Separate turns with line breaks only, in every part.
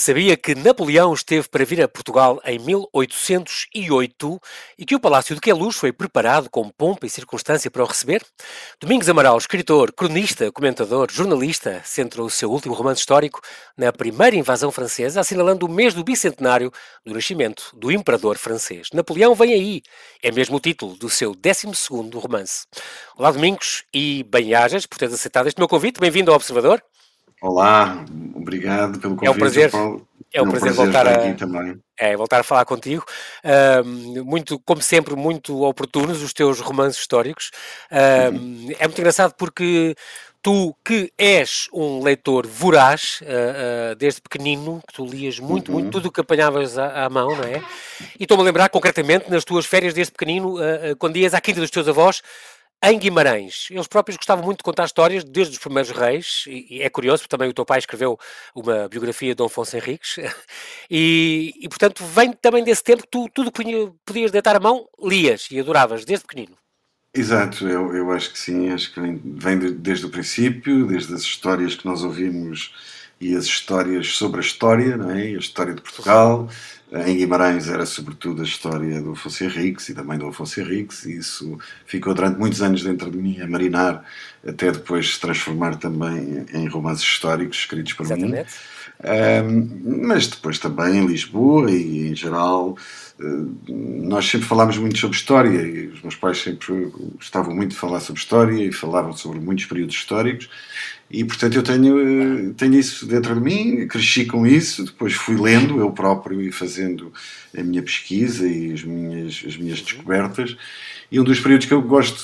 Sabia que Napoleão esteve para vir a Portugal em 1808 e que o Palácio de Queluz foi preparado com pompa e circunstância para o receber? Domingos Amaral, escritor, cronista, comentador, jornalista, centra o seu último romance histórico na primeira invasão francesa, assinalando o mês do bicentenário do nascimento do imperador francês. Napoleão vem aí, é mesmo o título do seu 12º romance. Olá Domingos e bem-ajas por teres aceitado este meu convite. Bem-vindo ao Observador.
Olá, obrigado pelo convite.
É um prazer,
Paulo.
é um,
É um
prazer,
prazer
voltar, a,
aqui também.
é, voltar a falar contigo. Ahm, muito, como sempre, muito oportunos os teus romances históricos. Ahm, É muito engraçado porque tu, que és um leitor voraz, ah, ah, desde pequenino, que tu lias muito, muito, tudo o que apanhavas à, à mão, não é? E estou-me a lembrar concretamente nas tuas férias desde pequenino, ah, quando ias à quinta dos teus avós, em Guimarães. Eles próprios gostavam muito de contar histórias desde os primeiros reis, e, e é curioso, porque também o teu pai escreveu uma biografia de Dom Afonso Henriques, e, e, portanto vem também desse tempo que tu tudo que podias deitar a mão, lias e adoravas, desde pequenino.
Exato, eu, eu acho que sim, acho que vem, vem de- desde o princípio, desde as histórias que nós ouvimos e as histórias sobre a história, não é? A história de Portugal. Em Guimarães era sobretudo a história do Afonso Henriques e também do Afonso Henriques, e isso ficou durante muitos anos dentro de mim a marinar, até depois se transformar também em romances históricos escritos por mim.
Exatamente.
Um, mas depois também em Lisboa e em geral, uh, nós sempre falámos muito sobre história e os meus pais sempre gostavam muito de falar sobre história e falavam sobre muitos períodos históricos e portanto eu tenho, uh, tenho isso dentro de mim, cresci com isso, depois fui lendo eu próprio e fazendo a minha pesquisa e as minhas, as minhas descobertas. E um dos períodos que eu gosto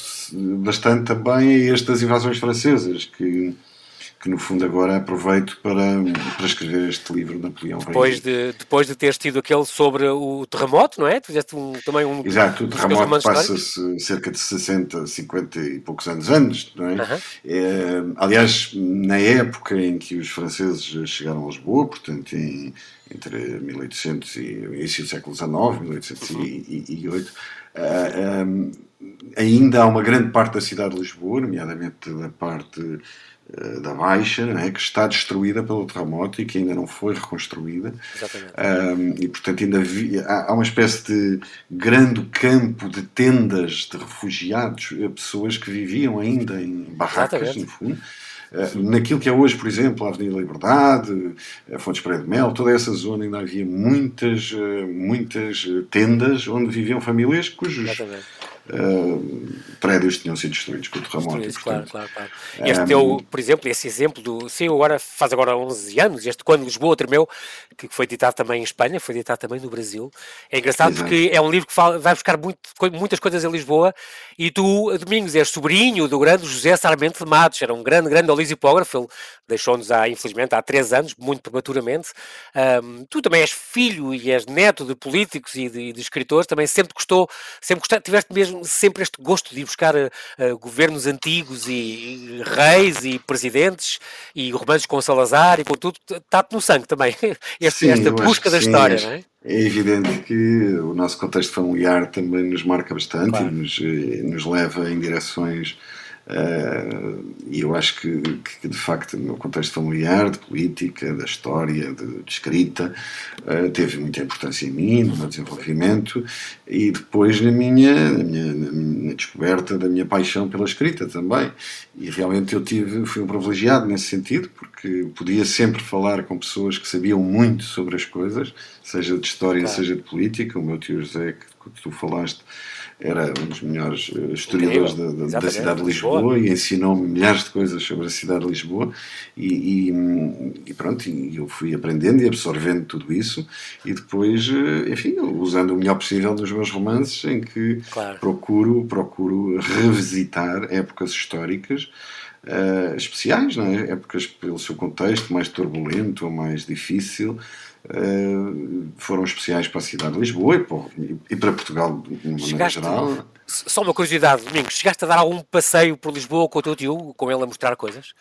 bastante também é este das invasões francesas que que no fundo agora aproveito para, para escrever este livro Napoleão.
Depois de, depois de teres tido aquele sobre o terremoto, não é? Tu fizeste um, também um.
Exato, o terremoto passa-se cerca de 60, 50 e poucos anos antes, não é? É, aliás, na época em que os franceses chegaram a Lisboa, portanto, em, entre 1800 e início do século XIX, 1808, ah, ah, ainda há uma grande parte da cidade de Lisboa, nomeadamente da parte da Baixa, é? que está destruída pelo terremoto e que ainda não foi reconstruída. Um, e portanto ainda vi- há, há uma espécie de grande campo de tendas de refugiados, eh, pessoas que viviam ainda em barracas,
Exatamente.
no fundo. Uh, naquilo que é hoje, por exemplo, a Avenida Liberdade, a Fontes Pereira de Mel, toda essa zona ainda havia muitas, muitas tendas onde viviam famílias cujos
Exatamente.
Uh, prédios tinham sido destruídos com o terremoto.
claro, claro, claro. Este teu, por exemplo, esse exemplo do. Sim, agora faz agora 11 anos, este Quando Lisboa Tremeu, que foi editado também em Espanha, foi editado também no Brasil. É engraçado
Exato.
porque é um livro que fala- vai buscar muito, muitas coisas em Lisboa e tu, Domingos, és sobrinho do grande José Sarmento de Matos, era um grande, grande olisipógrafo, ele deixou-nos, infelizmente, há três anos, muito prematuramente. Ahm, tu também és filho e és neto de políticos e de, de escritores, também sempre gostou, sempre gostaste, tiveste mesmo sempre este gosto de ir buscar eh, governos antigos e, e reis e presidentes e romances com Salazar e com tudo, está-te no sangue também, este,
Sim,
esta busca da
sim,
história, não é?
É evidente que o nosso contexto familiar também nos marca bastante
Claro.
e nos, eh, nos leva em direções. Eh, e eu acho que, que, de facto, no contexto familiar, de política, da história, de, de escrita, eh, teve muita importância em mim, no meu desenvolvimento e depois na minha, na minha, na descoberta da minha paixão pela escrita também. E realmente eu tive, fui um privilegiado nesse sentido, porque podia sempre falar com pessoas que sabiam muito sobre as coisas, seja de história,
Claro.
seja de política. O meu tio José, que, que tu falaste, era um dos melhores eh, historiadores da, da- da cidade de
Lisboa.
Lisboa e ensinou-me milhares de coisas sobre a cidade de Lisboa. E, e- e pronto, e eu fui aprendendo e absorvendo tudo isso, e depois, eh, enfim, usando o melhor possível nos meus romances, em que
Claro.
procuro, procuro revisitar épocas históricas eh, especiais, não é? épocas pelo seu contexto mais turbulento ou mais difícil, eh, foram especiais para a cidade de Lisboa e para, e para Portugal de uma maneira
Chegaste-
geral.
Só uma curiosidade, Domingos, chegaste a dar algum passeio por Lisboa com o teu tio, com ele a mostrar coisas?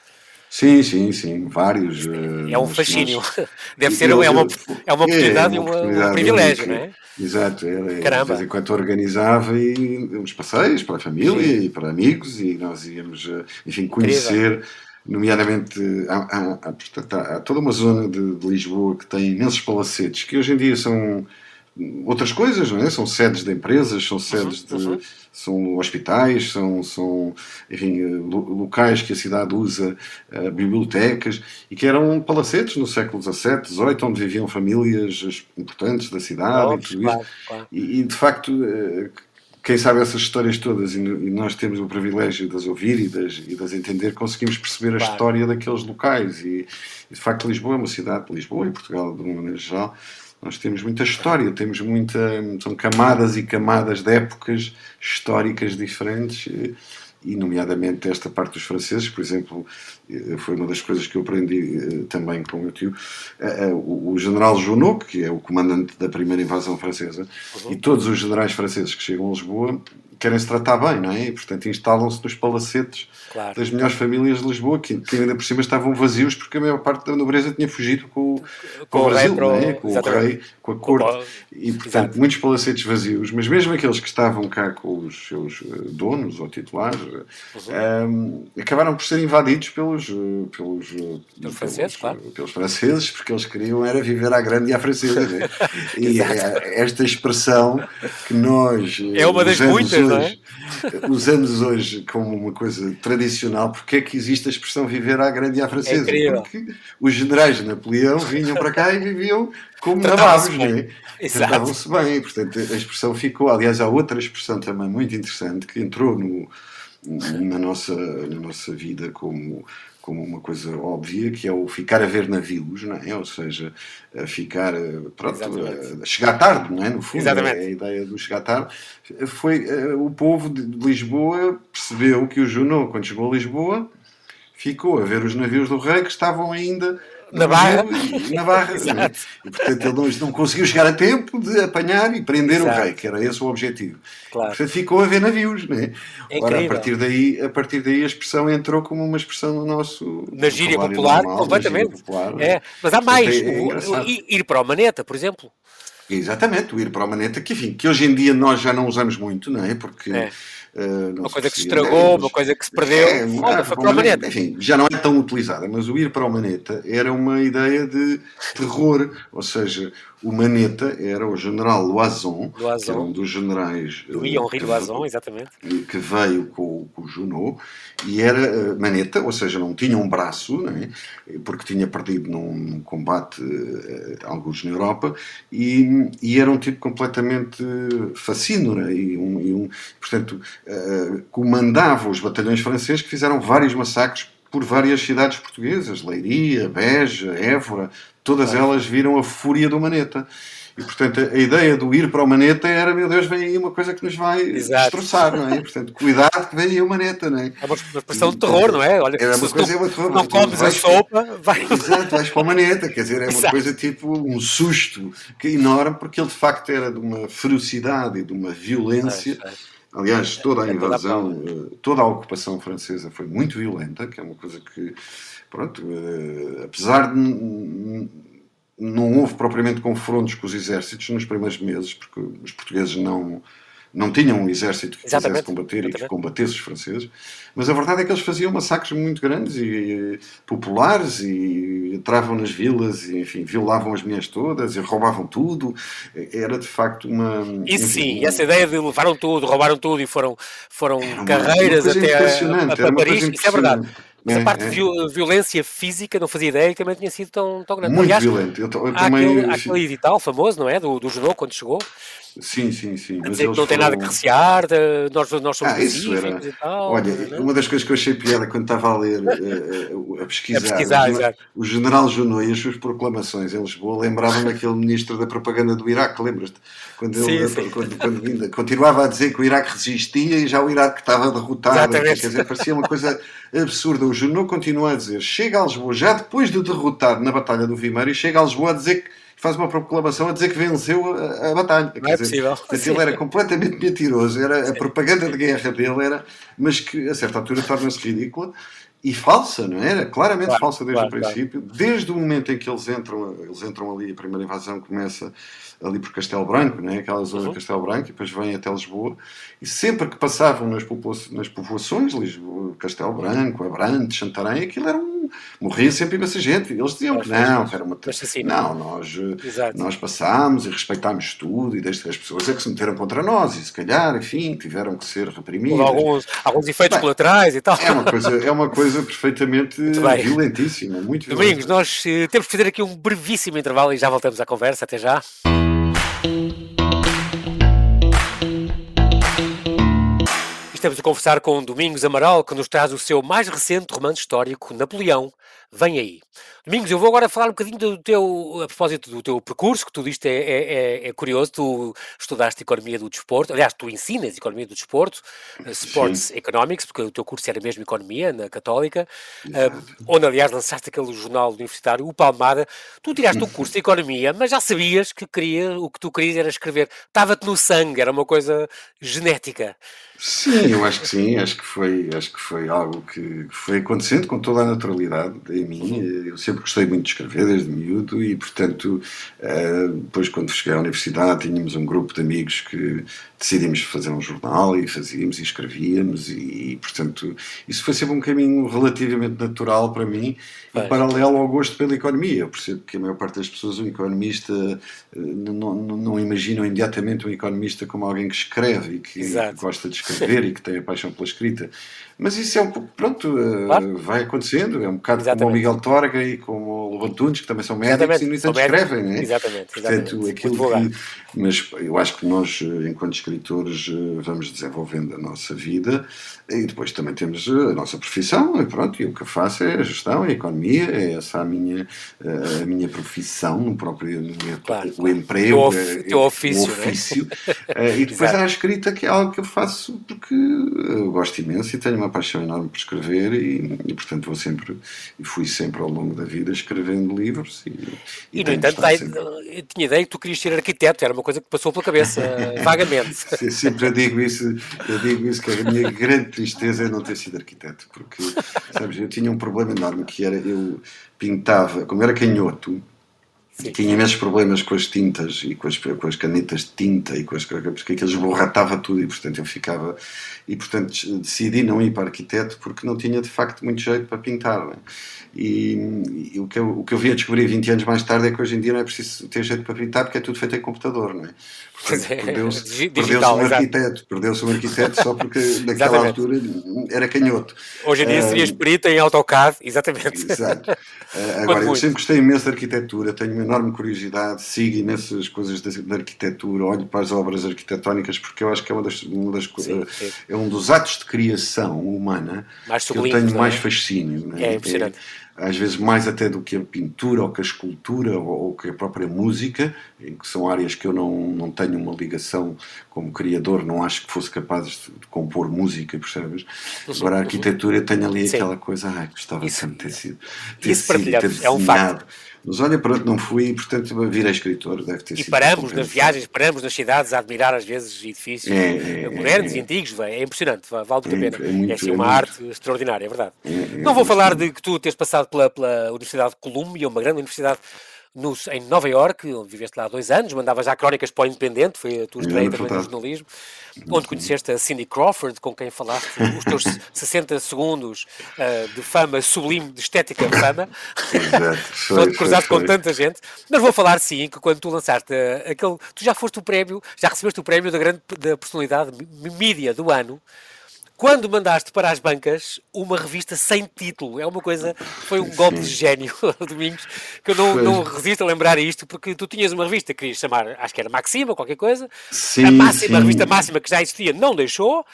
Sim, sim, sim, vários. eh,
É um fascínio.
mas-
Deve ser, é uma,
ele-
é uma oportunidade e uma- um privilégio, não é?
Exato, ele, de
Caramba.
vez em quando organizava e uns passeios para a família e para amigos e nós íamos, eh, enfim, conhecer nomeadamente há, há, portanto, há, toda uma zona de, de, Lisboa que tem imensos palacetes que hoje em dia são outras coisas, não é? São sedes de empresas, são sedes de uhum. são hospitais, são, são enfim, locais que a cidade usa, uh, bibliotecas, e que eram palacetes no século XVII, XVIII, onde viviam famílias importantes da cidade oh, e tudo claro, isso. Claro. E, e, de facto, uh, quem sabe essas histórias todas, e, nós temos o privilégio de as ouvir e de, e de as entender, conseguimos perceber a claro. história daqueles locais. E, e, de facto, Lisboa é uma cidade, Lisboa e Portugal, de uma maneira geral, nós temos muita história, temos muita. são camadas e camadas de épocas históricas diferentes e nomeadamente esta parte dos franceses, por exemplo, eh, foi uma das coisas que eu aprendi eh, também com o meu tio, eh, o general Junot, que é o comandante da primeira invasão francesa, uhum. e todos os generais franceses que chegam a Lisboa querem se tratar bem, não é? E, portanto, instalam-se nos palacetes claro. das melhores famílias de Lisboa, que, que, ainda por cima estavam vazios porque a maior parte da nobreza tinha fugido com, com, com o Brasil, não é? com Exatamente. o rei, com a corte. E, portanto, Exato. muitos palacetes vazios, mas mesmo aqueles que estavam cá com os seus eh, donos ou titulares, um, eh, acabaram por ser invadidos pelos, eh, pelos, pelos, franceses, claro. pelos franceses, porque eles queriam era viver à grande e à francesa. Né? e esta expressão que nós...
É uma das muitas, hoje,
é? usamos hoje como uma coisa tradicional, porque é que existe a expressão viver à grande e à francesa? É porque os generais de Napoleão vinham para cá e viviam como navavos, não é? Tratavam-se bem, portanto a expressão ficou. Aliás, há outra expressão também muito interessante que entrou no, na, nossa, na nossa vida como como uma coisa óbvia, que é o ficar a ver navios, não é? Ou seja, ficar, pronto, a chegar tarde, não é? No fundo, Exatamente. é a ideia do chegar tarde. Foi, eh, o povo de Lisboa percebeu que o Junot, quando chegou a Lisboa, ficou a ver os navios do rei que estavam ainda
na barra.
Na barra. E, portanto, ele não, não, conseguiu chegar a tempo de apanhar e prender Exato. o rei, que era esse o objetivo. Claro. Portanto, ficou a ver navios. Né? É Ora, a partir, daí, a partir daí a expressão entrou como uma expressão no nosso.
Na gíria popular, normal, completamente. Popular, é. Mas há mais. É, o, o, ir para o Maneta, por exemplo.
Exatamente, o ir para o Maneta, que enfim, que hoje em dia nós já não usamos muito, não é? Porque.
É Uh, uma coisa que se estragou, uma coisa que se perdeu. É, Olha, foi para o maneta.
Enfim, já não é tão utilizada, mas o ir para o maneta era uma ideia de terror, ou seja, o Maneta era o general Loison, Loison. que era um dos generais.
Louis Henri Loison, exatamente.
Que veio com, com o Junot, e era uh, Maneta, ou seja, não tinha um braço, né, porque tinha perdido num combate uh, alguns na Europa, e, e, era um tipo completamente fascínora, e, um, e um portanto, uh, comandava os batalhões franceses que fizeram vários massacres por várias cidades portuguesas, Leiria, Beja, Évora, todas elas viram a fúria do Maneta. E, portanto, a ideia do ir para o Maneta era, meu Deus, vem aí uma coisa que nos vai Exato. destroçar, não é? Portanto, cuidado que vem aí o Maneta, não é?
É uma expressão de terror, não é? Olha,
era uma coisa, é uma
terror, não comes a sopa, vai...
Exato, vais para o Maneta, quer dizer, é uma Exato. coisa tipo um susto enorme, porque ele de facto era de uma ferocidade e de uma violência... É, é Aliás, toda a é invasão, eh, toda a ocupação francesa foi muito violenta, que é uma coisa que, pronto, eh, apesar de não houve propriamente confrontos com os exércitos nos primeiros meses, porque os portugueses não não tinham um exército que quisesse combater exatamente. e que combatesse os franceses, mas a verdade é que eles faziam massacres muito grandes e, populares e entravam nas vilas e, enfim, violavam as mulheres todas e roubavam tudo. Era de facto uma.
Isso sim, uma... essa ideia de levaram tudo, roubaram tudo e foram, foram carreiras até a, a, a Paris, isso é verdade. Mas é, a parte é. de violência física, não fazia ideia que também tinha sido tão, tão grande.
Muito Aliás, violento. Eu, eu há, também,
aquele, aquele edital famoso, não é? Do, do quando chegou.
Sim, sim, sim.
A dizer que não tem nada que recear, de, nós, nós somos ah,
isso era... e tal. Olha, não? É? uma das coisas que eu achei piada quando estava a ler, uh, a pesquisar, a pesquisar o, o, general Junot e as suas proclamações em Lisboa lembravam-me aquele ministro da propaganda do Iraque, lembras-te? Quando ele sim, sim. Quando, quando, continuava a dizer que o Iraque resistia e já o Iraque estava derrotado. Exatamente. Quer dizer, parecia uma coisa absurda. O Junot continua a dizer, chega a Lisboa, já depois de derrotado na Batalha do Vimeiro, e chega a Lisboa a dizer que faz uma proclamação a dizer que venceu a, a batalha.
Não é possível.
Dizer, ele era completamente mentiroso, era, a propaganda de guerra dele era, mas que a certa altura torna-se ridícula. E falsa, não é? era? Claramente claro, falsa desde claro, o princípio. Claro. Desde o momento em que eles entram, eles entram ali, a primeira invasão começa ali por Castelo Branco, né? aquela zona uhum. de Castelo Branco, e depois vêm até Lisboa. E sempre que passavam nas, povoações, nas povoações Lisboa, Castelo Branco, Abrantes, Santarém, aquilo era um. Morria sempre imensa gente. Eles diziam que não, era uma. Não, nós, nós passámos e respeitámos tudo, e desde que as pessoas é que se meteram contra nós, e se calhar, enfim, tiveram que ser reprimidas.
Alguns, alguns efeitos Bem, colaterais e tal.
É uma coisa, é uma coisa perfeitamente violentíssima, muito
Domingos, nós uh, temos que fazer aqui um brevíssimo intervalo e já voltamos à conversa. Até já. Estamos a conversar com Domingos Amaral, que nos traz o seu mais recente romance histórico, Napoleão. Vem aí. Domingos, eu vou agora falar um bocadinho do teu, a propósito do teu percurso, que tu diste é, é, é, é curioso, tu estudaste Economia do Desporto, aliás, tu ensinas Economia do Desporto, uh, Sports Sim. Economics, porque o teu curso era mesmo Economia, na Católica, uh, onde, aliás, lançaste aquele jornal universitário, o Palmada, tu tiraste o curso de Economia, mas já sabias que queria, o que tu querias era escrever, estava-te no sangue, era uma coisa genética.
Sim, eu acho que sim, acho que foi, acho que foi algo que foi acontecendo com toda a naturalidade em mim. Eu sempre gostei muito de escrever desde miúdo e, portanto, eh, depois quando cheguei à universidade tínhamos um grupo de amigos que decidimos fazer um jornal e fazíamos e escrevíamos e, portanto, isso foi sempre um caminho relativamente natural para mim em paralelo ao gosto pela economia. Eu percebo que a maior parte das pessoas, um economista, eh, não, não, não imaginam imediatamente um economista como alguém que escreve e que Exato. gosta de escrever e que tem a paixão pela escrita. Mas isso é um pouco, pronto, eh, claro. vai acontecendo. É um bocado exatamente. como o Miguel Torga e como o Lobo Antunes, que também são médicos exatamente. e, no entanto, escrevem, não é?
Exatamente.
Portanto, aquilo que, mas eu acho que nós, eh, enquanto escritores, eh, vamos desenvolvendo a nossa vida e depois também temos a nossa profissão. E pronto, e o que eu faço é a gestão, a economia, é essa a minha, a minha profissão, no próprio no meu, claro, o emprego, o,
of, teu ofício.
O ofício. Né? e depois há a escrita, que é algo que eu faço porque eu gosto imenso e tenho uma uma paixão enorme por escrever e, e, portanto vou sempre e fui sempre ao longo da vida escrevendo livros e,
e, e no entanto sempre... eu tinha ideia que tu querias ser arquiteto era uma coisa que passou pela cabeça vagamente.
Sempre eu digo isso eu digo isso que a minha grande tristeza é não ter sido arquiteto porque sabes eu tinha um problema enorme que era eu pintava como era canhoto Sim. Tinha imensos problemas com as tintas e com as, com as canetas de tinta e com as porque aquilo esborratava tudo e portanto eu ficava e portanto decidi não ir para arquiteto porque não tinha de facto muito jeito para pintar. É? E, e, o, que eu, o que eu vim a descobrir 20 anos mais tarde é que hoje em dia não é preciso ter jeito para pintar porque é tudo feito em computador, não é?
é
perdeu-se perdeu um arquiteto, perdeu-se um arquiteto só porque naquela altura era canhoto.
Hoje em dia uh, serias perito em AutoCAD, exatamente.
Exato. Uh, agora, eu sempre gostei imenso de arquitetura, tenho enorme curiosidade, sigo imensas coisas da, arquitetura, olho para as obras arquitetónicas porque eu acho que é uma das, uma das sim, sim. é um dos atos de criação humana
mais
que eu tenho é? mais fascínio.
É? é impressionante.
É, às vezes mais até do que a pintura ou que a escultura ou, ou que a própria música, em que são áreas que eu não, não tenho uma ligação como criador, não acho que fosse capaz de, de compor música, percebes? Uhum, Agora a uhum. arquitetura tem ali Sim. aquela coisa, ai, gostava isso, de ter sido, ter
isso sido, ter é um facto.
Mas olha, pronto, não fui, portanto virei escritor, deve ter
e
sido.
E paramos nas viagens, paramos nas cidades a admirar às vezes edifícios é, é, modernos é, e antigos, é impressionante, vale muito a é pena. É, muito, é assim uma arte extraordinária, é verdade. não vou falar de que tu tens passado pela, pela Universidade de Colômbia, uma grande universidade nos, em Nova Iorque, onde viveste lá há dois anos, mandava já crónicas para o Independente, foi a tua estreia também no jornalismo, onde conheceste a Cindy Crawford, com quem falaste os teus 60 segundos uh, de fama sublime, de estética de fama,
Exato,
cruzado com tanta gente. Mas vou falar sim, que quando tu lançaste uh, aquele, tu já foste o prémio, já recebeste o prémio da grande da personalidade mídia do ano, quando mandaste para as bancas uma revista sem título. É uma coisa, foi um golpe de gênio, Domingos, que eu não, não, resisto a lembrar isto, porque tu tinhas uma revista que querias chamar, acho que era Maxima, qualquer coisa,
sim,
a máxima,
sim.
a revista máxima que já existia, não deixou,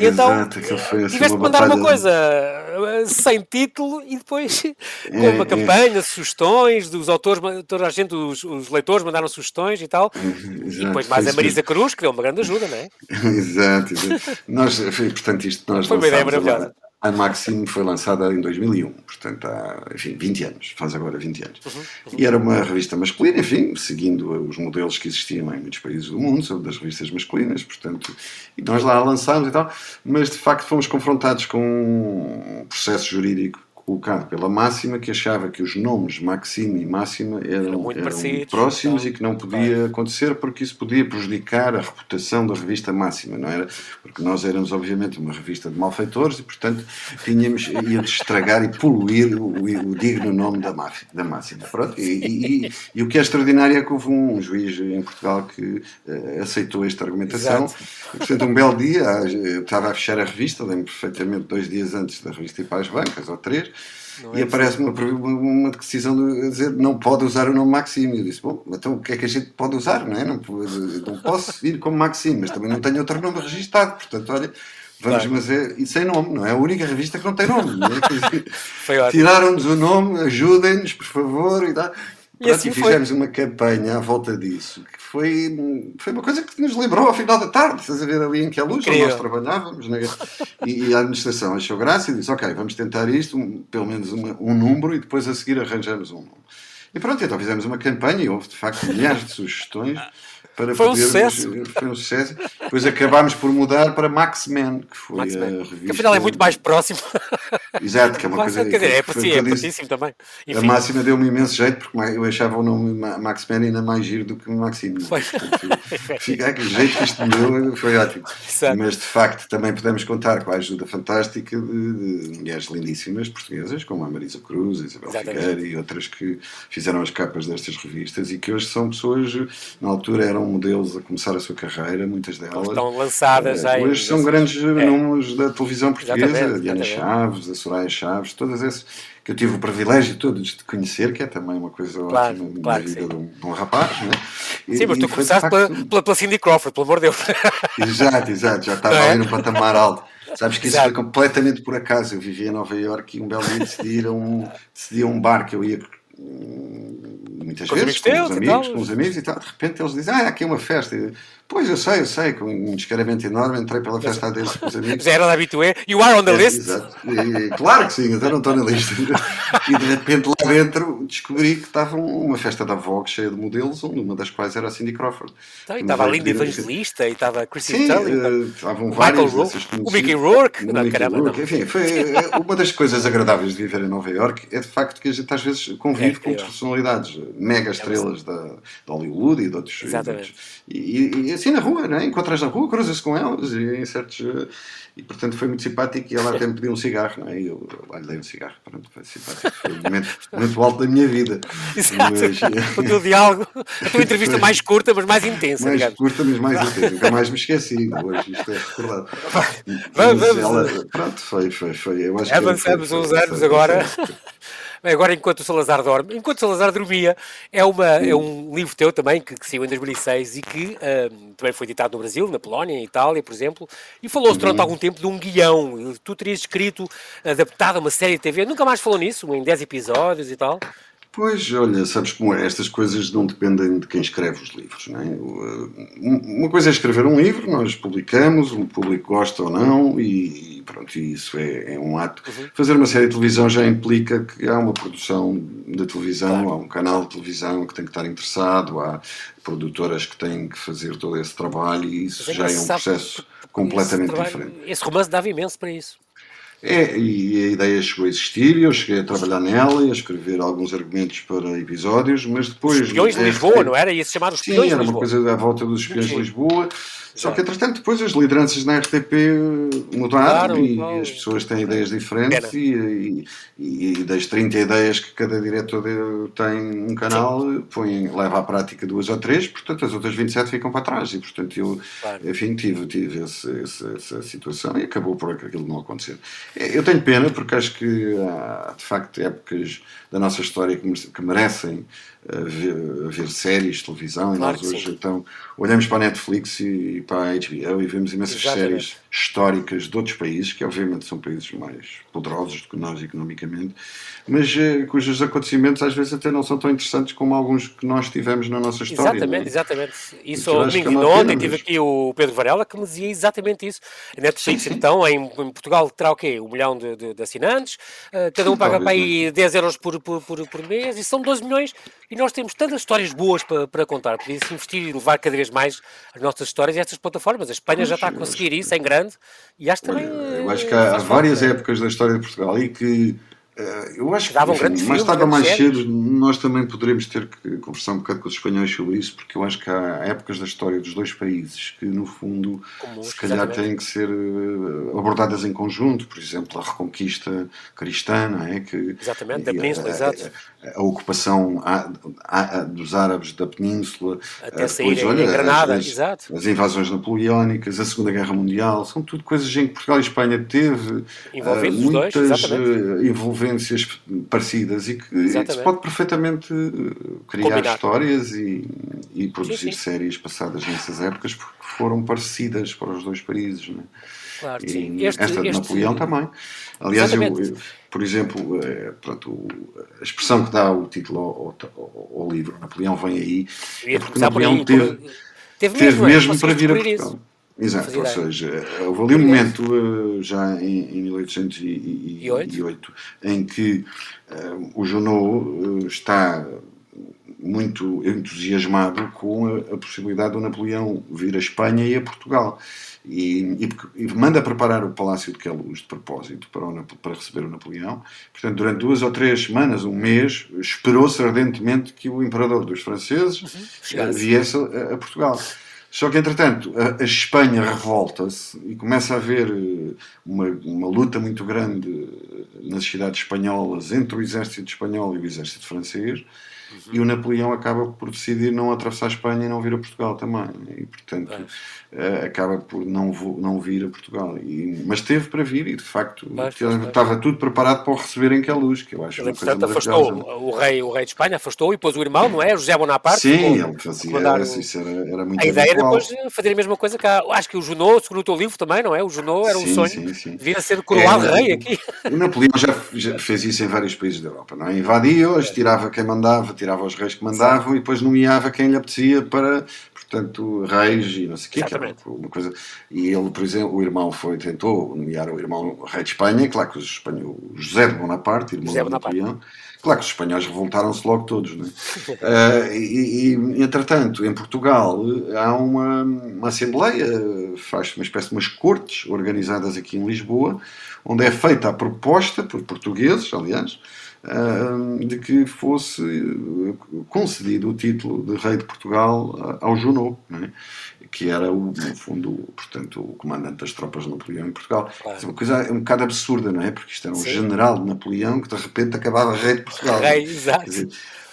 e então
assim,
tiveste de mandar uma coisa eh, sem título e depois com é, uma é. campanha, é. sugestões dos autores, toda a gente, os, os leitores mandaram sugestões e tal,
exato,
e depois mais a Marisa Cruz, que deu uma grande ajuda, não é?
exato, exato. Nós, portanto, isto nós
Foi uma ideia maravilhosa.
A Maxim foi lançada em 2001, portanto há, enfim, 20 anos, faz agora 20 anos. Uhum, uhum. E era uma revista masculina, enfim, seguindo os modelos que existiam em muitos países do mundo, sobre das revistas masculinas, portanto, e nós lá a lançámos e tal, mas de facto fomos confrontados com um processo jurídico colocado pela Máxima, que achava que os nomes Maxime e Máxima eram, eram próximos então, e que não podia acontecer porque isso podia prejudicar a reputação da revista Máxima, não era? Porque nós éramos, obviamente, uma revista de malfeitores e, portanto, tínhamos, íamos estragar e poluir o, o digno nome da, máfia, da Máxima. Pronto, e, e, e, o que é extraordinário é que houve um juiz em Portugal que uh, aceitou esta argumentação. E, portanto, um belo dia, eu estava a fechar a revista, lembro perfeitamente, dois dias antes da revista ir para as bancas, ou três, não e é aparece uma, uma, decisão de dizer não pode usar o nome Maxime. Eu disse, bom, então o que é que a gente pode usar? Não, é? não, não posso vir como Maxime, mas também não tenho outro nome registado. Portanto, olha, vamos, claro. mas é, e sem nome, não é a única revista que não tem nome. É? Tiraram-nos o nome, ajudem-nos, por favor. E, E assim fizemos foi. uma campanha à volta disso, que foi, foi uma coisa que nos lembrou ao final da tarde, estás a ver ali em que a luz, onde nós trabalhávamos, né? e, e, a administração achou graça e disse, ok, vamos tentar isto, um, pelo menos uma, um número, e depois a seguir arranjamos um número. E pronto, então fizemos uma campanha e houve de facto milhares de sugestões
para foi um sucesso.
Foi um sucesso. Depois acabámos por mudar para Max Man, que foi Max a revista. Que
afinal é muito mais próximo.
Exato, que é uma coisa.
Quer dizer, é, foi, é pertíssimo também.
Enfim. A máxima deu-me imenso jeito, porque eu achava o nome Max Man ainda mais giro do que Maxime. Foi. Fica que jeito que isto me deu, foi ótimo. Exato. Mas de facto também podemos contar com a ajuda fantástica de, de mulheres lindíssimas portuguesas, como a Marisa Cruz, a Isabel Exatamente. Figueira e outras que fizeram as capas destas revistas e que hoje são pessoas, na altura eram modelos a começar a sua carreira, muitas delas.
Estão lançadas
é, Hoje são grandes é. nomes da televisão portuguesa, a Diana Chaves, a Soraya Chaves, todas essas que eu tive o privilégio todos de conhecer, que é também uma coisa claro, ótima claro na vida de um, de um, rapaz. Né?
E, sim, mas tu começaste facto... pela, pela, Cindy Crawford, pelo amor de Deus.
Exato, exato, já estava é? ali no patamar alto. Sabes que isso Exato. foi completamente por acaso. Eu vivia em Nova Iorque e um belo dia decidi ir a um, decidi a um bar que eu ia muitas com vezes com os amigos, com os amigos e tal, de repente eles dizem, ah, aqui é uma festa. Pois, eu sei, eu sei, com um descaramento enorme, entrei pela festa deles com os amigos.
Era habitué, you are on the é, list?
Exato. E, claro que sim, eu não estou na lista. E de repente lá dentro descobri que estava uma festa da Vogue cheia de modelos, uma das quais era a Cindy Crawford.
Então, e estava a Linda Evangelista, e estava a Chrissy
Tully. Uh, estavam vários.
O Mickey Rourke,
não, caramba. Enfim, foi eh, uma das coisas agradáveis de viver em Nova York é de facto que a gente às vezes convive é, com personalidades mega estrelas da, da Hollywood e de outros.
Exatamente.
E, e, e assim na rua, não é? encontras na rua, cruzas com elas e em certos. E portanto foi muito simpático e ela até me pediu um cigarro, não é? E eu, eu lhe dei um cigarro, pronto, foi simpático. Foi o momento muito alto da minha vida.
Exato. Mas, o teu diálogo, a tua entrevista mais curta, mas mais intensa.
Mais
digamos.
curta, mas mais intensa. Nunca mais me esqueci, hoje isto é recordado. Vamos, vamos. Ela, pronto, foi, foi, foi. Eu acho
Avançamos uns anos agora. Agora, enquanto o Salazar dorme, enquanto o Salazar dormia, é, uma, é um livro teu também, que, que saiu em 2006 e que uh, também foi editado no Brasil, na Polónia, em Itália, por exemplo, e falou-se durante uhum. algum tempo de um guião. Tu terias escrito, adaptado a uma série de TV, nunca mais falou nisso, em 10 episódios e tal.
Pois, olha, sabes como é? Estas coisas não dependem de quem escreve os livros, não é? Eh, uma coisa é escrever um livro, nós publicamos, o público gosta ou não, e pronto, isso é, é um ato. Uhum. Fazer uma série de televisão já implica que há uma produção de televisão, claro. há um canal de televisão que tem que estar interessado, há produtoras que têm que fazer todo esse trabalho, e isso é já é um processo completamente
esse
trabalho,
diferente. Esse romance dava imenso para isso.
É, e a ideia chegou a existir, eu cheguei a trabalhar nela e a escrever alguns argumentos para episódios, mas depois.
Os espiões de Lisboa, não era? Ia-se chamar os espiões
Sim, era uma coisa à volta dos espiões de Lisboa. Só que, entretanto, depois as lideranças na RTP mudaram claro, e claro. as pessoas têm ideias diferentes e, e, e, das 30 ideias que cada diretor tem um canal, põe, leva à prática duas ou três, portanto as outras 27 ficam para trás e, portanto, eu, claro. enfim, tive, tive esse, esse, essa situação e acabou por aquilo não acontecer. Eu tenho pena porque acho que há, de facto, épocas da nossa história que merecem a ver, ver séries, televisão, claro e nós hoje então olhamos para a Netflix e, para a HBO e vemos imensas Exatamente. séries históricas de outros países, que obviamente são países mais poderosos do que nós economicamente, mas eh, cujos acontecimentos às vezes até não são tão interessantes como alguns que nós tivemos na nossa história.
Exatamente, é? exatamente. Isso ao domingo de ontem tive aqui o Pedro Varela que me dizia exatamente isso. A Netflix então em, em Portugal terá o quê? Um milhão de, de, de assinantes, uh, cada um paga para aí 10 euros por, por, por, por, mês, e são 12 milhões, e nós temos tantas histórias boas para, para contar. Podia-se investir e levar cada vez mais as nossas histórias a estas plataformas. A Espanha já está a conseguir isso em grande, e acho também.
Eu acho que há várias épocas da história de Portugal e que eu acho que
enfim,
mais tarde ou mais cedo nós também poderemos ter que conversar um bocado com os espanhóis sobre isso, porque eu acho que há épocas da história dos dois países que, no fundo, se calhar exatamente. têm que ser eh, abordadas em conjunto. Por exemplo, a reconquista cristã, não é? Que,
exatamente, da Península,
a,
exato.
A, a ocupação a, a, dos árabes da Península,
até sair depois, olha, em Granada,
as. As invasões napoleónicas, a Segunda Guerra Mundial, são tudo coisas em que Portugal e Espanha teve
Envolvidos uh, muitas
dois, exatamente vivências parecidas e que se pode perfeitamente eh, criar Combinar. histórias e, e produzir sim, sim. séries passadas nessas épocas porque foram parecidas para os dois países. Não é?
Claro,
sim. Este, esta de este... Napoleão também. Aliás, eu, eu, por exemplo, é, pronto, a expressão que dá o título ao, ao, ao livro, Napoleão vem aí, é porque Napoleão aí, teve, teve, teve mesmo, mesmo para vir a Portugal. Isso. Exato, ou seja, houve ali um momento uh, já em, em 1808 em que uh, o Junot uh, está muito entusiasmado com a, a, possibilidade do Napoleão vir a Espanha e a Portugal. E, e, e, manda preparar o Palácio de Queluz de propósito para, o, para receber o Napoleão. Portanto, durante duas ou três semanas, um mês, esperou-se ardentemente que o imperador dos franceses uhum. viesse a, a Portugal. Só que, entretanto, a, a Espanha revolta-se e começa a haver eh, uma, uma luta muito grande eh, nas cidades espanholas entre o exército espanhol e o exército francês Uhum. E o Napoleão acaba por decidir não atravessar a Espanha e não vir a Portugal também. E, portanto, uh, acaba por não, não vir a Portugal. E, mas teve para vir e, de facto, mas, estava mas, tudo preparado para o receber em Queluz, que eu acho
ele, uma coisa afastou o rei, o rei de Espanha, afastou e depois o irmão, não é? José Bonaparte.
Sim, ele fazia isso, isso era, era muito
A ideia era depois fazer a mesma coisa cá. Acho que o Junot, segundo o teu livro também, não é? O Junot era um sim, sonho. Sim, sim. Vir a ser coroado é, rei aqui.
O Napoleão já, já, fez isso em vários países da Europa, não é? Invadia-os, tirava quem mandava, tirava os reis que mandavam Sim. e depois nomeava quem lhe apetecia para, portanto, reis e não sei o quê. Uma coisa. E ele, por exemplo, o irmão foi, tentou nomear o irmão rei de Espanha, claro que os espanhóis, José de Bonaparte, irmão José de Napoleão. Claro que os espanhóis revoltaram-se logo todos, não é? uh, e, e, entretanto, em Portugal há uma, uma assembleia, faz uma espécie de umas cortes organizadas aqui em Lisboa, onde é feita a proposta, por portugueses, aliás, de que fosse eh, concedido o título de rei de Portugal ao Junot, é? que era, o, no fundo, portanto, o comandante das tropas de Napoleão em Portugal. Claro. É uma coisa um bocado absurda, não é? Porque isto era um Sim. general de Napoleão que de repente acabava rei de Portugal.
Rei, exato.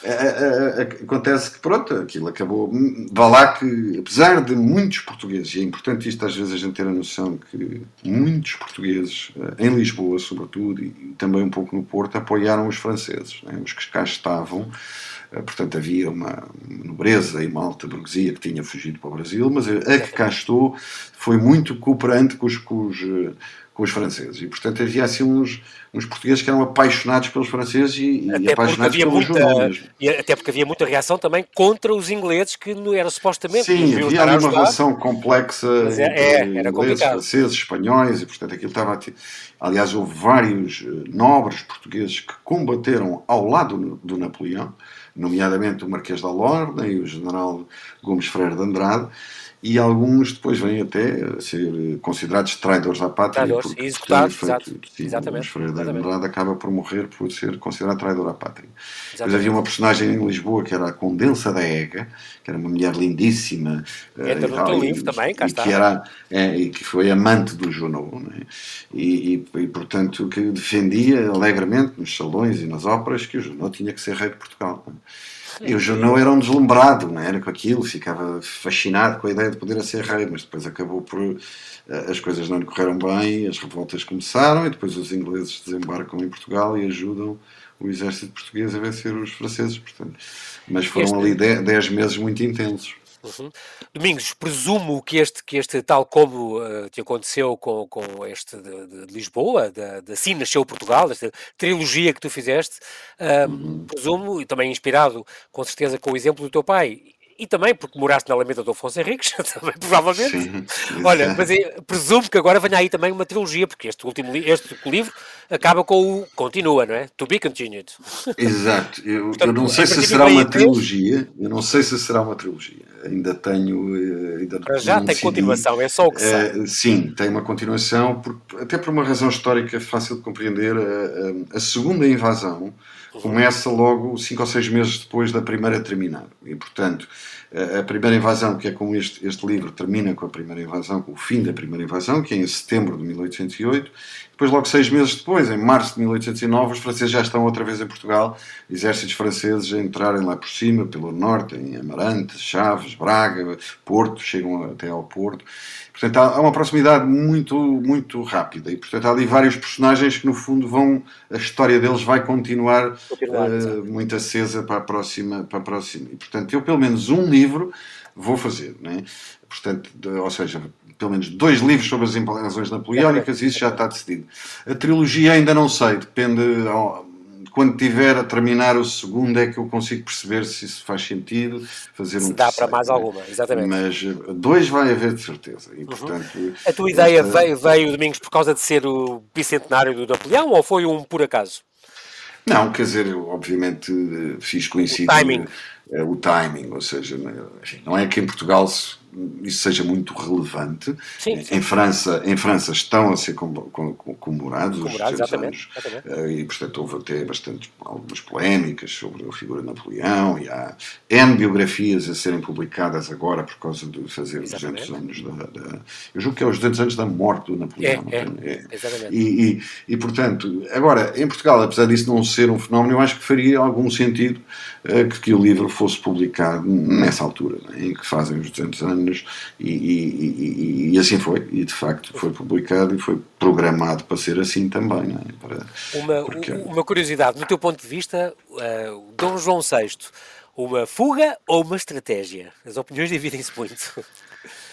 Dizer,
acontece que, pronto, aquilo acabou. Vá lá que, apesar de muitos portugueses, e é importante isto às vezes a gente ter a noção que muitos portugueses, eh, em Lisboa sobretudo, e também um pouco no Porto, apoiaram os franceses, né? os que cá estavam. Eh, portanto, havia uma nobreza e uma alta burguesia que tinha fugido para o Brasil, mas a que cá estou foi muito cooperante com os, com os eh, com os franceses. E, portanto, havia assim uns, uns portugueses que eram apaixonados pelos franceses e, e apaixonados pelos muita,
E até porque havia muita reação também contra os ingleses, que não era supostamente...
Sim, havia ali uma relação complexa é, é, entre ingleses, franceses, espanhóis, e, portanto, aquilo estava... Aliás, houve vários eh, nobres portugueses que combateram ao lado do Napoleão, nomeadamente o Marquês da Lorna e o general Gomes Freire de Andrade, e alguns depois vêm até a ser considerados traidores à pátria.
Traidores, executados, exato.
Sim, exatamente. Freire exatamente. acaba por morrer por ser considerado traidor à pátria. Depois havia uma personagem em Lisboa que era a Condensa da Ega, que era uma mulher lindíssima.
Entra no teu livro também, cá está.
Que era, é, e que foi amante do Junot, é? e, e, e, portanto que defendia alegremente nos salões e nas óperas que o Junot tinha que ser rei de Portugal. É? E o Junot era um deslumbrado, não era com aquilo, ficava fascinado com a ideia de poder ser rei, mas depois acabou por. Eh, as coisas não lhe correram bem, as revoltas começaram e depois os ingleses desembarcam em Portugal e ajudam o exército português a vencer os franceses. Portanto, mas foram este... ali 10 meses muito intensos.
Uhum. Domingos, presumo que este, que este tal como uh, te aconteceu com, com este de, de Lisboa, de, de Assim Nasceu Portugal, esta trilogia que tu fizeste, uh, presumo, e também inspirado com certeza com o exemplo do teu pai, e também porque moraste na Alameda do Afonso Henriques, também, provavelmente. Sim, Olha, mas presumo que agora venha aí também uma trilogia, porque este último este livro acaba com o continua, não é? To be continued.
Exato. Eu, Portanto, eu não sei se será uma trilogia, eu não sei se será uma trilogia. Ainda tenho. Eh, ainda
Para já tem decidi. continuação, é só o que uh,
Sim, tem uma continuação, até por uma razão histórica fácil de compreender. A, a, a segunda invasão começa logo cinco ou seis meses depois da primeira terminar. E, portanto, a primeira invasão, que é como este, este livro termina com a primeira invasão, com o fim da primeira invasão, que é em setembro de 1808. Depois, logo seis meses depois, em março de 1809, os franceses já estão outra vez em Portugal, exércitos franceses a entrarem lá por cima, pelo norte, em Amarante, Chaves, Braga, Porto, chegam até ao Porto. Portanto, há uma proximidade muito, muito rápida e, portanto, há ali vários personagens que, no fundo, vão. A história deles vai continuar, continuar uh, muito acesa para a, próxima, para a próxima. E, portanto, eu, pelo menos um livro vou fazer, né? Portanto, de, ou seja, pelo menos dois livros sobre as invasões napoleónicas, isso já está decidido. A trilogia ainda não sei, depende quando tiver a terminar o segundo é que eu consigo perceber se isso faz sentido fazer
se
um
dá para mais né? alguma, exatamente.
Mas eh, dois vai haver de certeza. E, uhum. portanto,
a tua ideia esta... veio, veio, Domingos, por causa de ser o bicentenário do Napoleão ou foi um por acaso?
Não, quer dizer, eu obviamente eh, fiz coincidir o timing, eh, o timing ou seja, enfim, não é que em Portugal se isso seja muito relevante. Sim, sim. Em, França, em França estão a ser comemorados os 200 anos exatamente. Eh, e, portanto, houve até bastante, algumas polémicas sobre a figura de Napoleão e há N biografias a serem publicadas agora por causa de fazer os 200 anos da, da, Eu julgo que é os 200 anos da morte do Napoleão.
É, é, é. Exatamente.
E, e, e, portanto, agora, em Portugal, apesar disso não ser um fenómeno, eu acho que faria algum sentido uh, que, que, o livro fosse publicado nessa altura, né, em que fazem os 200 anos anos e, e, e, assim foi, e de facto foi publicado e foi programado para ser assim também. Não é? para,
uma, porque... uma curiosidade, do teu ponto de vista, uh, Dom João VI, uma fuga ou uma estratégia? As opiniões dividem-se muito.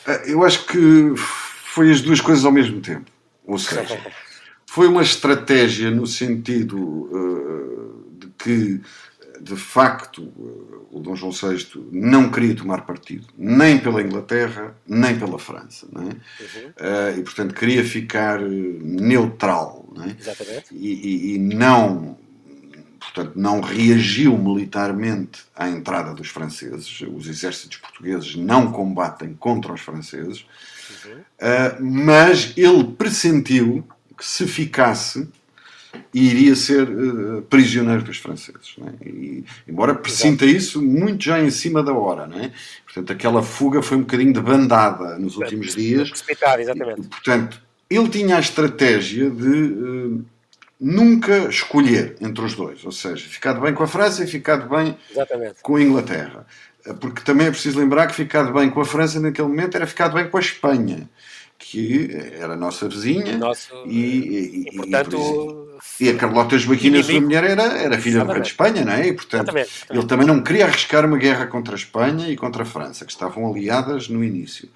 Eh, eu acho que foi as duas coisas ao mesmo tempo. Ou seja, foi uma estratégia no sentido uh, de que de facto, o Dom João VI não queria tomar partido nem pela Inglaterra, nem pela França. É? Uhum. Uh, e, portanto, queria ficar neutral. Não é?
Exatamente.
E, e, e, não, portanto, não reagiu militarmente à entrada dos franceses. Os exércitos portugueses não combatem contra os franceses. Uhum. Uh, mas ele pressentiu que se ficasse iria ser uh, prisioneiro dos franceses. É? E, embora presinta isso muito já em cima da hora. Não é? Portanto, aquela fuga foi um bocadinho de bandada nos últimos dias.
Exatamente.
E, portanto, ele tinha a estratégia de uh, nunca escolher entre os dois, ou seja, ficado bem com a França e ficado bem exatamente. com a Inglaterra. Porque também é preciso lembrar que ficado bem com a França naquele momento era ficado bem com a Espanha que era a nossa vizinha Nosso, e, e,
e, portanto
e a Carlota Joaquina, sua mulher, era, era filha do rei de Espanha, não é? E, portanto, exatamente, exatamente. ele também não queria arriscar uma guerra contra a Espanha e contra a França, que estavam aliadas no início.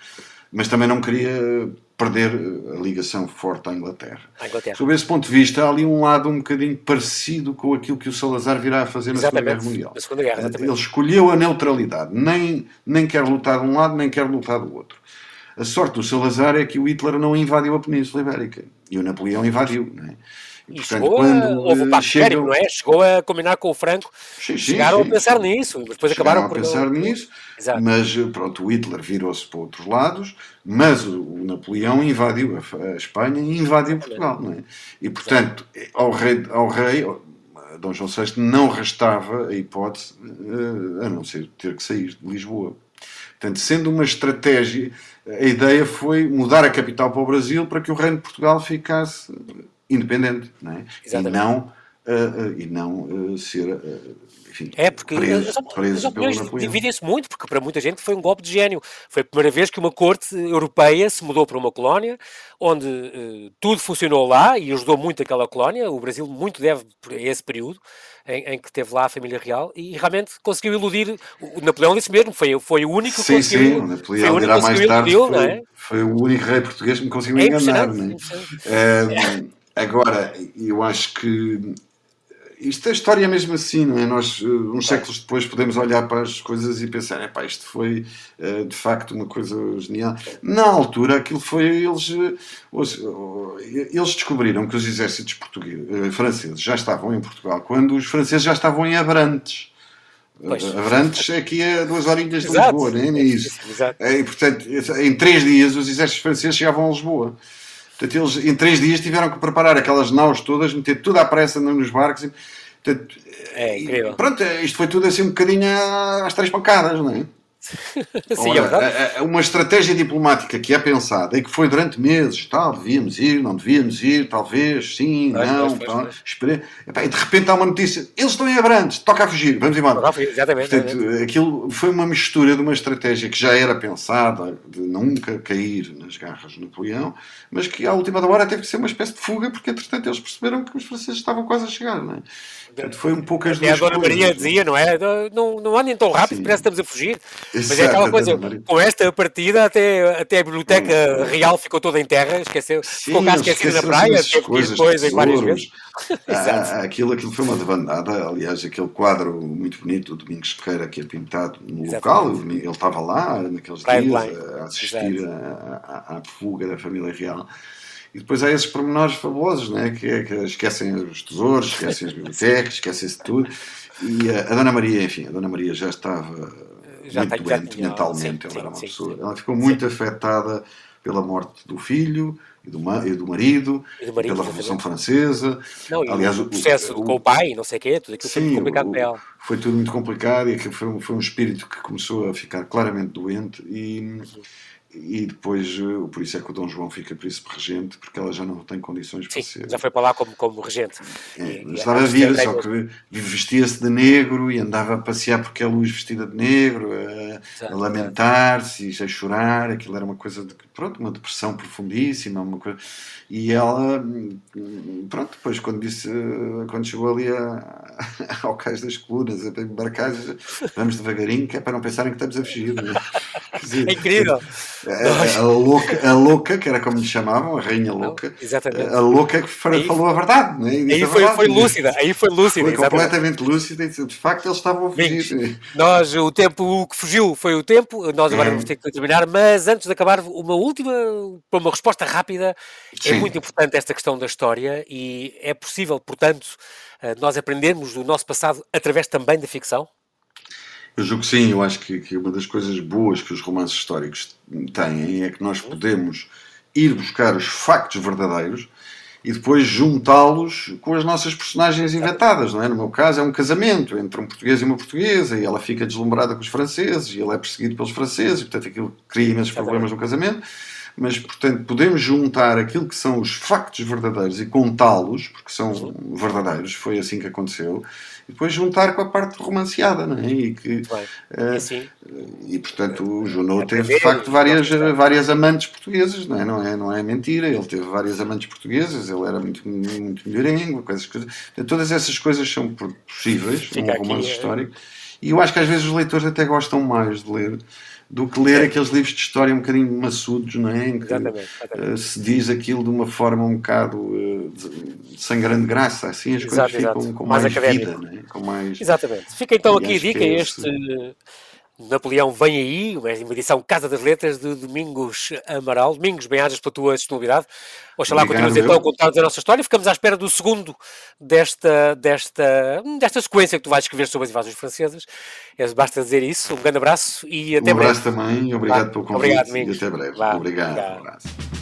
Mas também não queria perder a ligação forte à Inglaterra.
Inglaterra.
Sob esse ponto de vista, há ali um lado um bocadinho parecido com aquilo que o Salazar virá a fazer na Segunda Guerra Mundial.
Segunda Guerra,
Ele escolheu a neutralidade, nem, nem quer lutar de um lado, nem quer lutar do outro. A sorte do Salazar é que o Hitler não invadiu a Península Ibérica e o Napoleão invadiu. Não é?
E, portanto, chegou quando, a, houve o pacto chegam... não é? Chegou a combinar com o Franco. Sim, sim, chegaram sim, a pensar nisso, mas depois acabaram
a por... pensar nisso, Exato. mas pronto, o Hitler virou-se para outros lados, mas o Napoleão invadiu a, Espanha e invadiu Portugal, não é? E portanto, ao rei, ao rei Dom João VI não restava a hipótese eh, a não ser ter que sair de Lisboa. Portanto, sendo uma estratégia, a ideia foi mudar a capital para o Brasil para que o Reino de Portugal ficasse independente, não é? E não, uh, uh, e não uh, ser enfim,
é porque preso, as, preso as opiniões dividem-se muito, porque para muita gente foi um golpe de gênio. Foi a primeira vez que uma corte europeia se mudou para uma colónia, onde tudo funcionou lá e ajudou muito aquela colónia. O Brasil muito deve a esse período em, em, que teve lá a família real e realmente conseguiu iludir. O Napoleão disse mesmo, foi, foi o único que
sim,
conseguiu.
Sim, o Napoleão dirá mais tarde. Iludiu, foi, é? foi, o único rei português que me conseguiu é enganar. Não é? É, agora, eu acho que isto é história mesmo assim, não é? Nós, eh, uns séculos depois, podemos olhar para as coisas e pensar: é pá, isto foi uh, de facto uma coisa genial. Na altura, aquilo foi. Eles, eles descobriram que os exércitos portugueses, franceses já estavam em Portugal quando os franceses já estavam em Abrantes. Pois. Abrantes é aqui a duas horinhas de Lisboa, não é? é isso. Exato. É, e, portanto, em três dias os exércitos franceses chegavam a Lisboa. Portanto, eles em três dias tiveram que preparar aquelas naus todas, meter tudo à pressa nos barcos. Portanto,
é incrível.
Pronto, isto foi tudo assim um bocadinho às três pancadas, não é? Sim, é Ora, é uma estratégia diplomática que é pensada e que foi durante meses, tal, devíamos ir, não devíamos ir, talvez, sim, não, pois, tal, esperei. e de repente há uma notícia, eles estão em Abrantes, toca a fugir, vamos embora.
Exatamente,
Portanto, exatamente. Aquilo foi uma mistura de uma estratégia que já era pensada de nunca cair nas garras de Napoleão, mas que à última da hora teve que ser uma espécie de fuga, porque entretanto eles perceberam que os franceses estavam quase a chegar, não é? Portanto, foi um pouco as duas
a Dona Maria
coisas.
dizia, não é? Não, não andem tão rápido, Sim. parece que estamos a fugir. Exato, Mas é aquela coisa, com esta partida, até, até a Biblioteca Real ficou toda em terra, esqueceu, Sim, ficou cá esquecida na praia, teve ir depois em várias vezes.
Ah, aquilo, aquilo foi uma debandada, aliás, aquele quadro muito bonito do Domingos Sequeira que é pintado no Exatamente. local, ele estava lá naqueles Praia dias a assistir à fuga da família real. E depois há esses pormenores fabulosos, né? que, é, que esquecem os tesouros, esquecem as bibliotecas, esquecem-se de tudo. E a, a, Dona Maria, enfim, a Dona Maria já estava já muito doente mentalmente, sim, ela era uma sim, pessoa. Sim, ela ficou muito afetada pela morte do filho e do, e do, marido, e do marido, pela Revolução Francesa.
Não, Aliás, o processo o, com o pai, não sei o quê, tudo aquilo foi muito complicado para ela.
Foi tudo muito complicado e aquilo foi, foi um espírito que começou a ficar claramente doente e. E depois, eh, por isso é que o Dom João fica príncipe regente, porque ela já não tem condições
para
ser.
Já foi para lá como, como regente.
É, mas estava a vir, só que vestia-se de negro e andava a passear porque é luz vestida de negro, a, a lamentar-se, a chorar. Aquilo era uma coisa de pronto, uma depressão profundíssima, uma coisa. E ela, pronto, depois quando disse, quando chegou ali a, ao cais das colunas, a embarcar, vamos devagarinho, que é para não pensarem que estamos a fugir.
É incrível!
A, a, louca, a louca, que era como lhe chamavam, a rainha louca, Exatamente. a louca que aí, falou a verdade. Né?
Aí foi, foi lúcida, aí foi lúcida.
Foi completamente lúcida e de facto eles estavam a fugir.
nós, o tempo que fugiu foi o tempo, nós agora é. vamos ter que terminar, mas antes de acabar, uma última, para uma resposta rápida, é Sim. é muito importante esta questão da história e é possível, portanto, eh, nós aprendermos do nosso passado através também da ficção?
Eu julgo que sim, eu acho que, que uma das coisas boas que os romances históricos têm é que nós podemos ir buscar os factos verdadeiros e depois juntá-los com as nossas personagens inventadas, não é? No meu caso é um casamento entre um português e uma portuguesa e ela fica deslumbrada com os franceses e ele é perseguido pelos franceses e portanto aquilo cria imensos problemas no casamento. Mas portanto podemos juntar aquilo que são os factos verdadeiros e contá-los, porque são verdadeiros, foi assim que aconteceu, e depois juntar com a parte romanceada, não é? E, que, uh, e portanto o Junot teve de facto várias, várias amantes portuguesas, não é? Não, é? não é mentira, ele teve várias amantes portuguesas, ele era muito, muito melhorengo, coisas, coisas. todas essas coisas são possíveis num romance é. histórico, e eu acho que às vezes os leitores até gostam mais de ler do que ler aqueles livros de história um bocadinho maçudos, não é? Em que exatamente, exatamente. Uh, se diz aquilo de uma forma um bocado uh, de, sem grande graça, assim as exato, coisas ficam com mais, mais vida, é? com mais.
Exatamente. Fica então aqui a dica: é este Napoleão vem aí, uma edição Casa das Letras de Domingos Amaral. Domingos, bem-ajas pela tua disponibilidade. Oxalá continuas então a contar a nossa história. Ficamos à espera do segundo desta, desta, desta sequência que tu vais escrever sobre as invasões francesas. É, basta dizer isso. Um grande abraço e até
um
breve.
Um abraço também, obrigado pelo convite obrigado, e até breve. Vá, obrigado. obrigado. Um abraço.